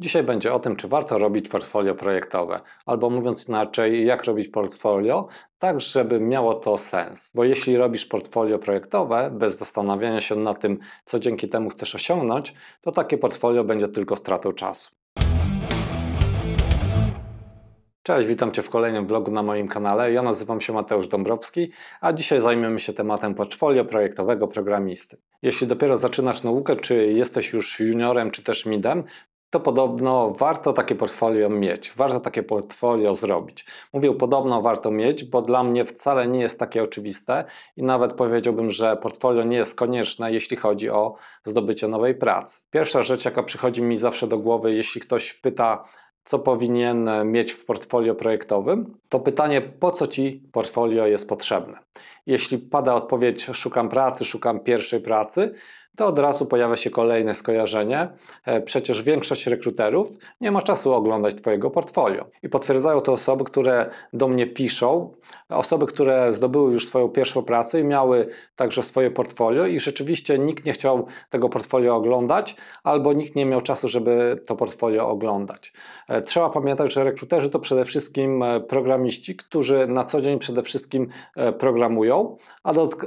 Dzisiaj będzie o tym, czy warto robić portfolio projektowe, albo mówiąc inaczej, jak robić portfolio, tak żeby miało to sens. Bo jeśli robisz portfolio projektowe bez zastanawiania się nad tym, co dzięki temu chcesz osiągnąć, to takie portfolio będzie tylko stratą czasu. Cześć, witam Cię w kolejnym vlogu na moim kanale. Ja nazywam się Mateusz Dąbrowski, a dzisiaj zajmiemy się tematem portfolio projektowego programisty. Jeśli dopiero zaczynasz naukę, czy jesteś już juniorem, czy też midem, to podobno warto takie portfolio mieć, warto takie portfolio zrobić. Mówię podobno warto mieć, bo dla mnie wcale nie jest takie oczywiste i nawet powiedziałbym, że portfolio nie jest konieczne, jeśli chodzi o zdobycie nowej pracy. Pierwsza rzecz, jaka przychodzi mi zawsze do głowy, jeśli ktoś pyta, co powinien mieć w portfolio projektowym, to pytanie, po co ci portfolio jest potrzebne. Jeśli pada odpowiedź, szukam pracy, szukam pierwszej pracy, to od razu pojawia się kolejne skojarzenie. E, przecież większość rekruterów nie ma czasu oglądać Twojego portfolio. I potwierdzają to osoby, które do mnie piszą, osoby, które zdobyły już swoją pierwszą pracę i miały także swoje portfolio i rzeczywiście nikt nie chciał tego portfolio oglądać, albo nikt nie miał czasu, żeby to portfolio oglądać. E, trzeba pamiętać, że rekruterzy to przede wszystkim e, programiści, którzy na co dzień przede wszystkim programują,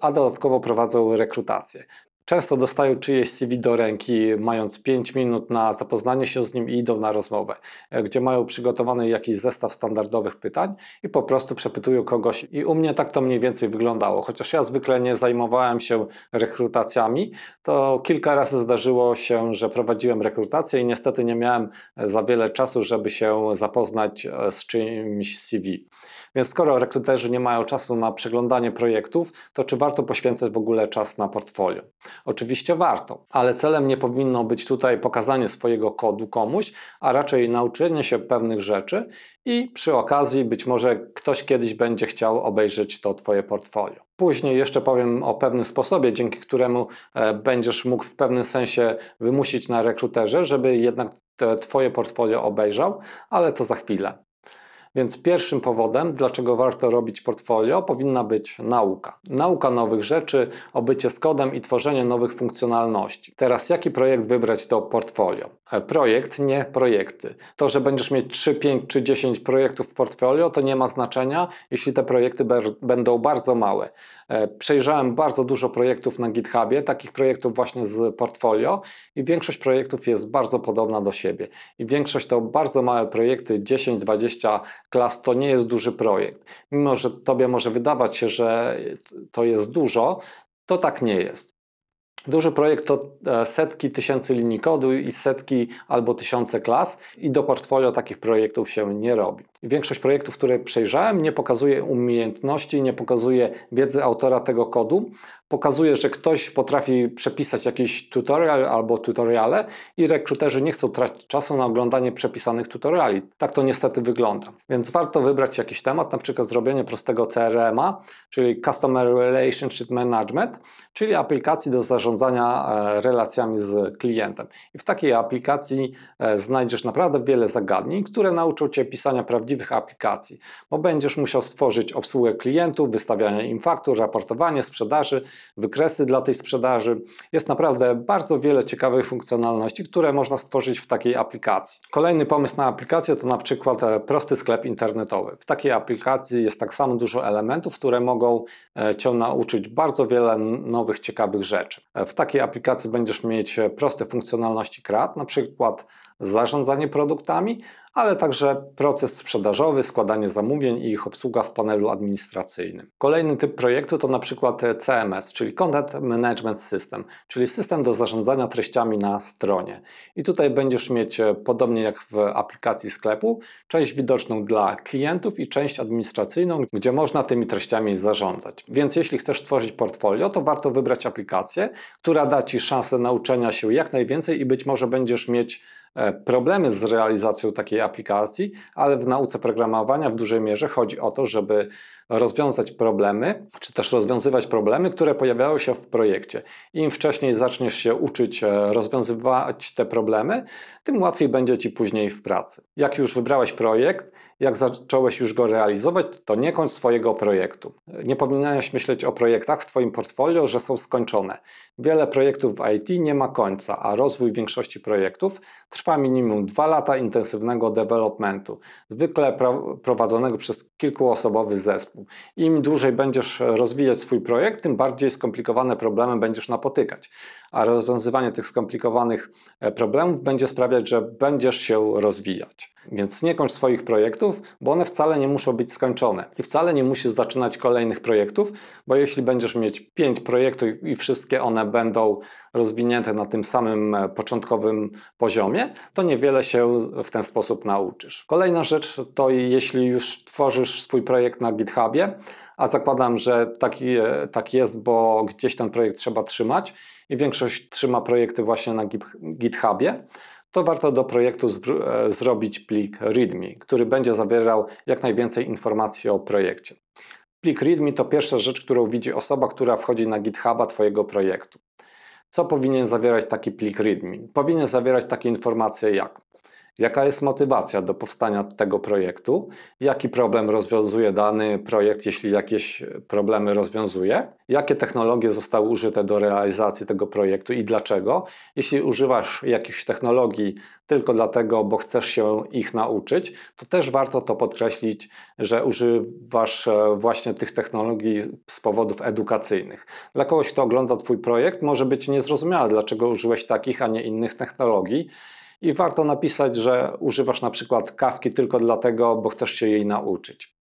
a dodatkowo prowadzą rekrutację. Często dostają czyjeś CV do ręki, mając 5 minut na zapoznanie się z nim i idą na rozmowę, e, gdzie mają przygotowany jakiś zestaw standardowych pytań i po prostu przepytują kogoś. I u mnie tak to mniej więcej wyglądało. Chociaż ja zwykle nie zajmowałem się rekrutacjami, to kilka razy zdarzyło się, że prowadziłem rekrutację i niestety nie miałem za wiele czasu, żeby się zapoznać e, z czymś CV. Więc skoro rekruterzy nie mają czasu na przeglądanie projektów, to czy warto poświęcać w ogóle czas na portfolio? Oczywiście warto, ale celem nie powinno być tutaj pokazanie swojego kodu komuś, a raczej nauczenie się pewnych rzeczy i przy okazji być może ktoś kiedyś będzie chciał obejrzeć to Twoje portfolio. Później jeszcze powiem o pewnym sposobie, dzięki któremu e, będziesz mógł w pewnym sensie wymusić na rekruterze, żeby jednak Twoje portfolio obejrzał, ale to za chwilę. Więc pierwszym powodem, dlaczego warto robić portfolio, powinna być nauka. Nauka nowych rzeczy, obycie z kodem i tworzenie nowych funkcjonalności. Teraz jaki projekt wybrać do portfolio? E, projekt, nie projekty. To, że będziesz mieć 3, 5 czy 10 projektów w portfolio, to nie ma znaczenia, jeśli te projekty będą bardzo małe. E, przejrzałem bardzo dużo projektów na GitHubie, takich projektów właśnie z portfolio i większość projektów jest bardzo podobna do siebie. I większość to bardzo małe projekty, 10-20 klas, to nie jest duży projekt. Mimo, że Tobie może wydawać się, że to jest dużo, to tak nie jest. Duży projekt to e, setki tysięcy linii kodu i setki albo tysiące klas i do portfolio takich projektów się nie robi. Większość projektów, które przejrzałem, nie pokazuje umiejętności, nie pokazuje wiedzy autora tego kodu, pokazuje, że ktoś potrafi przepisać jakiś tutorial albo tutoriale i rekruterzy nie chcą tracić czasu na oglądanie przepisanych tutoriali. Tak to niestety wygląda. Więc warto wybrać jakiś temat, na przykład zrobienie prostego CRM-a, czyli Customer Relationship Management, czyli aplikacji do zarządzania e, relacjami z klientem. I w takiej aplikacji e, znajdziesz naprawdę wiele zagadnień, które nauczą Cię pisania prawdziwych aplikacji, bo będziesz musiał stworzyć obsługę klientów, wystawianie im faktur, raportowanie sprzedaży, wykresy dla tej sprzedaży. Jest naprawdę bardzo wiele ciekawych funkcjonalności, które można stworzyć w takiej aplikacji. Kolejny pomysł na aplikację to na przykład e, prosty sklep internetowy. W takiej aplikacji jest tak samo dużo elementów, które mogą e, Cię nauczyć bardzo wiele nowych, ciekawych rzeczy. E, w takiej aplikacji będziesz mieć proste funkcjonalności CRAD, na przykład zarządzanie produktami, ale także proces sprzedażowy, składanie zamówień i ich obsługa w panelu administracyjnym. Kolejny typ projektu to na przykład CMS, czyli Content Management System, czyli system do zarządzania treściami na stronie. I tutaj będziesz mieć, e, podobnie jak w aplikacji sklepu, część widoczną dla klientów i część administracyjną, gdzie można tymi treściami zarządzać. Więc jeśli chcesz tworzyć portfolio, to warto wybrać aplikację, która da Ci szansę nauczenia się jak najwięcej i być może będziesz mieć problemy z realizacją takiej aplikacji, ale w nauce programowania w dużej mierze chodzi o to, żeby rozwiązać problemy, czy też rozwiązywać problemy, które pojawiają się w projekcie. Im wcześniej zaczniesz się uczyć e, rozwiązywać te problemy, tym łatwiej będzie Ci później w pracy. Jak już wybrałeś projekt, jak zacząłeś już go realizować, to nie kończ swojego projektu. Nie powinieneś myśleć o projektach w Twoim portfolio, że są skończone. Wiele projektów w IT nie ma końca, a rozwój większości projektów trwa minimum 2 lata intensywnego developmentu, zwykle prowadzonego przez kilkuosobowy zespół. Im dłużej będziesz rozwijać swój projekt, tym bardziej skomplikowane problemy będziesz napotykać, a rozwiązywanie tych skomplikowanych e, problemów będzie sprawiać, że będziesz się rozwijać. Więc nie kończ swoich projektów, bo one wcale nie muszą być skończone i wcale nie musisz zaczynać kolejnych projektów, bo jeśli będziesz mieć 5 projektów i wszystkie one będą rozwinięte na tym samym e, początkowym poziomie, to niewiele się w ten sposób nauczysz. Kolejna rzecz to jeśli już tworzysz swój projekt na GitHubie, a zakładam, że taki, e, tak jest, bo gdzieś ten projekt trzeba trzymać i większość trzyma projekty właśnie na GitHubie, to warto do projektu e, zrobić plik README, który będzie zawierał jak najwięcej informacji o projekcie. Plik README to pierwsza rzecz, którą widzi osoba, która wchodzi na GitHuba Twojego projektu. Co powinien zawierać taki plik README? Powinien zawierać takie informacje jak Jaka jest motywacja do powstania tego projektu? Jaki problem rozwiązuje dany projekt, jeśli jakieś problemy rozwiązuje? Jakie technologie zostały użyte do realizacji tego projektu i dlaczego? Jeśli używasz jakichś technologii tylko dlatego, bo chcesz się ich nauczyć, to też warto to podkreślić, że używasz e, właśnie tych technologii z powodów edukacyjnych. Dla kogoś, kto ogląda Twój projekt, może być niezrozumiałe, dlaczego użyłeś takich, a nie innych technologii i warto napisać, że używasz na przykład kawki tylko dlatego, bo chcesz się jej nauczyć.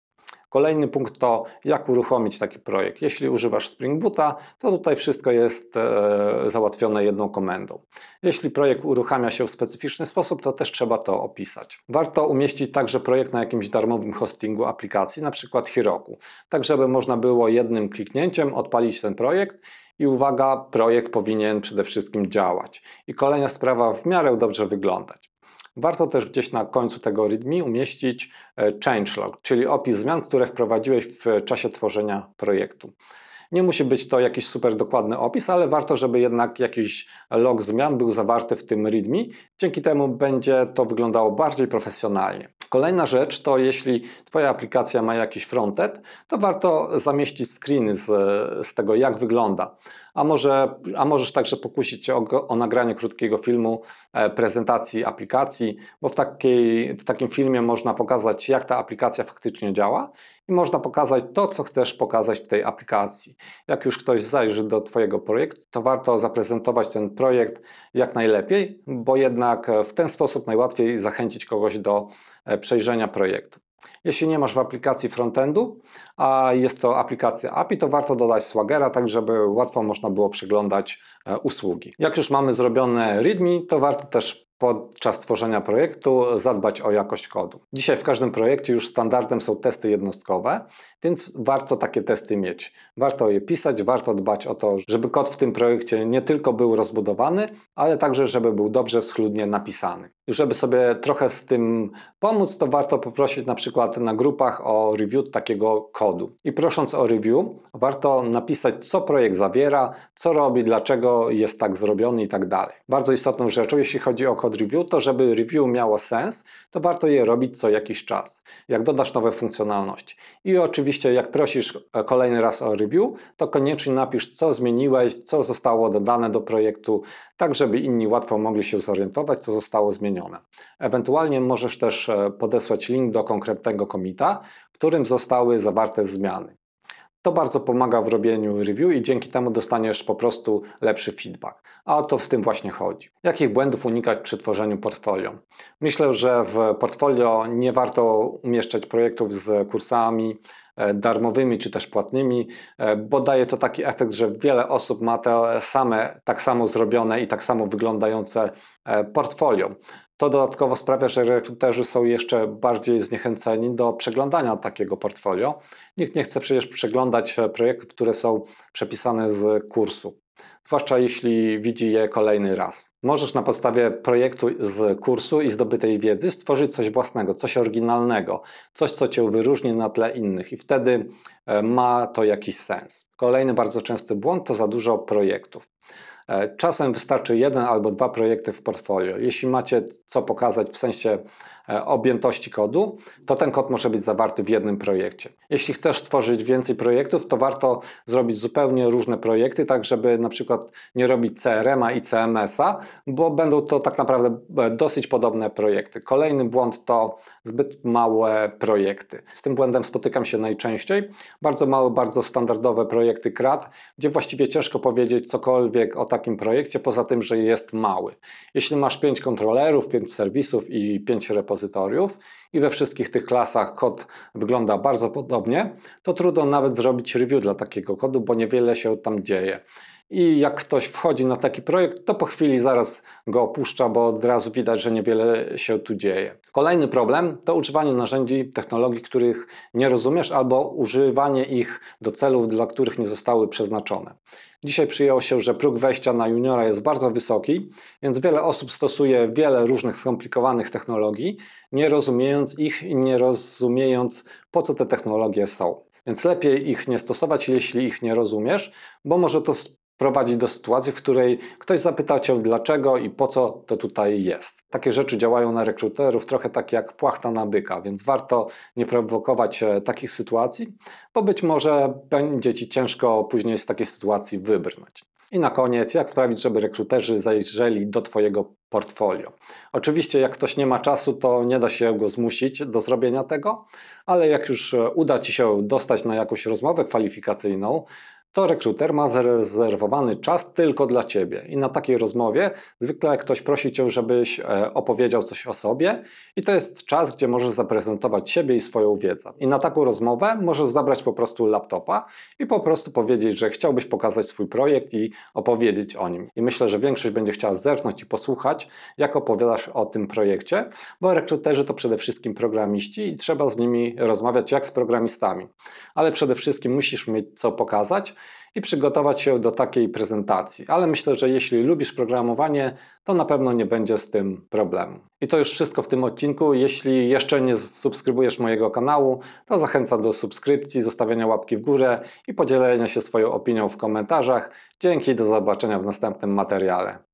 Kolejny punkt to, jak uruchomić taki projekt. Jeśli używasz Spring Boota, to tutaj wszystko jest e, załatwione jedną komendą. Jeśli projekt uruchamia się w specyficzny sposób, to też trzeba to opisać. Warto umieścić także projekt na jakimś darmowym hostingu aplikacji, na przykład Heroku, tak żeby można było jednym kliknięciem odpalić ten projekt i uwaga, projekt powinien przede wszystkim działać. I kolejna sprawa, w miarę dobrze wyglądać. Warto też gdzieś na końcu tego README umieścić e, changelog, czyli opis zmian, które wprowadziłeś w czasie tworzenia projektu. Nie musi być to jakiś super dokładny opis, ale warto, żeby jednak jakiś log zmian był zawarty w tym README. Dzięki temu będzie to wyglądało bardziej profesjonalnie. Kolejna rzecz to jeśli Twoja aplikacja ma jakiś frontend, to warto zamieścić screeny z, z tego, jak wygląda. A, może, a możesz także pokusić się o, o nagranie krótkiego filmu e, prezentacji aplikacji, bo w, takiej, w takim filmie można pokazać, jak ta aplikacja faktycznie działa i można pokazać to, co chcesz pokazać w tej aplikacji. Jak już ktoś zajrzy do Twojego projektu, to warto zaprezentować ten projekt jak najlepiej, bo jednak w ten sposób najłatwiej zachęcić kogoś do E, przejrzenia projektu. Jeśli nie masz w aplikacji frontendu, a jest to aplikacja API, to warto dodać Swagera, tak żeby łatwo można było przeglądać e, usługi. Jak już mamy zrobione README, to warto też podczas tworzenia projektu zadbać o jakość kodu. Dzisiaj w każdym projekcie już standardem są testy jednostkowe, więc warto takie testy mieć. Warto je pisać, warto dbać o to, żeby kod w tym projekcie nie tylko był rozbudowany, ale także, żeby był dobrze, schludnie napisany. I żeby sobie trochę z tym pomóc, to warto poprosić na przykład na grupach o review takiego kodu. I prosząc o review, warto napisać, co projekt zawiera, co robi, dlaczego jest tak zrobiony i tak dalej. Bardzo istotną rzeczą, jeśli chodzi o kod review, to żeby review miało sens, to warto je robić co jakiś czas, jak dodasz nowe funkcjonalności. I oczywiście, jak prosisz e, kolejny raz o review, to koniecznie napisz, co zmieniłeś, co zostało dodane do projektu, tak żeby inni łatwo mogli się zorientować, co zostało zmienione. Ewentualnie możesz też e, podesłać link do konkretnego komita, w którym zostały zawarte zmiany. To bardzo pomaga w robieniu review i dzięki temu dostaniesz po prostu lepszy feedback. A o to w tym właśnie chodzi. Jakich błędów unikać przy tworzeniu portfolio? Myślę, że w portfolio nie warto umieszczać projektów z kursami darmowymi czy też płatnymi, e, bo daje to taki efekt, że wiele osób ma te same, tak samo zrobione i tak samo wyglądające e, portfolio. To dodatkowo sprawia, że rekruterzy są jeszcze bardziej zniechęceni do przeglądania takiego portfolio. Nikt nie chce przecież przeglądać projektów, które są przepisane z kursu. Zwłaszcza jeśli widzi je kolejny raz. Możesz na podstawie projektu z kursu i zdobytej wiedzy stworzyć coś własnego, coś oryginalnego, coś, co cię wyróżni na tle innych, i wtedy e, ma to jakiś sens. Kolejny bardzo częsty błąd to za dużo projektów. E, czasem wystarczy jeden albo dwa projekty w portfolio. Jeśli macie co pokazać w sensie objętości kodu, to ten kod może być zawarty w jednym projekcie. Jeśli chcesz stworzyć więcej projektów, to warto zrobić zupełnie różne projekty, tak żeby na przykład nie robić CRM-a i CMS-a, bo będą to tak naprawdę e, dosyć podobne projekty. Kolejny błąd to zbyt małe projekty. Z tym błędem spotykam się najczęściej. Bardzo małe, bardzo standardowe projekty CRAD, gdzie właściwie ciężko powiedzieć cokolwiek o takim projekcie, poza tym, że jest mały. Jeśli masz 5 kontrolerów, 5 serwisów i 5 repozytoriów i we wszystkich tych klasach kod wygląda bardzo podobnie, to trudno nawet zrobić review dla takiego kodu, bo niewiele się tam dzieje i jak ktoś wchodzi na taki projekt, to po chwili zaraz go opuszcza, bo od razu widać, że niewiele się tu dzieje. Kolejny problem to używanie narzędzi, technologii, których nie rozumiesz, albo używanie ich do celów, dla których nie zostały przeznaczone. Dzisiaj przyjęło się, że próg wejścia na juniora jest bardzo wysoki, więc wiele osób stosuje wiele różnych skomplikowanych technologii, nie rozumiejąc ich i nie rozumiejąc, po co te technologie są. Więc lepiej ich nie stosować, jeśli ich nie rozumiesz, bo może to prowadzi do sytuacji, w której ktoś zapyta cię dlaczego i po co to tutaj jest. Takie rzeczy działają na rekruterów trochę tak jak płachta na byka, więc warto nie prowokować e, takich sytuacji, bo być może będzie ci ciężko później z takiej sytuacji wybrnąć. I na koniec, jak sprawić, żeby rekruterzy zajrzeli do Twojego portfolio. Oczywiście, jak ktoś nie ma czasu, to nie da się go zmusić do zrobienia tego, ale jak już e, uda Ci się dostać na jakąś rozmowę kwalifikacyjną, to rekruter ma zarezerwowany czas tylko dla Ciebie. I na takiej rozmowie zwykle ktoś prosi Cię, żebyś e, opowiedział coś o sobie i to jest czas, gdzie możesz zaprezentować siebie i swoją wiedzę. I na taką rozmowę możesz zabrać po prostu laptopa i po prostu powiedzieć, że chciałbyś pokazać swój projekt i opowiedzieć o nim. I myślę, że większość będzie chciała zerknąć i posłuchać, jak opowiadasz o tym projekcie, bo rekruterzy to przede wszystkim programiści i trzeba z nimi rozmawiać jak z programistami. Ale przede wszystkim musisz mieć co pokazać, i przygotować się do takiej prezentacji. Ale myślę, że jeśli lubisz programowanie, to na pewno nie będzie z tym problemu. I to już wszystko w tym odcinku. Jeśli jeszcze nie subskrybujesz mojego kanału, to zachęcam do subskrypcji, zostawienia łapki w górę i podzielenia się swoją opinią w komentarzach. Dzięki, do zobaczenia w następnym materiale.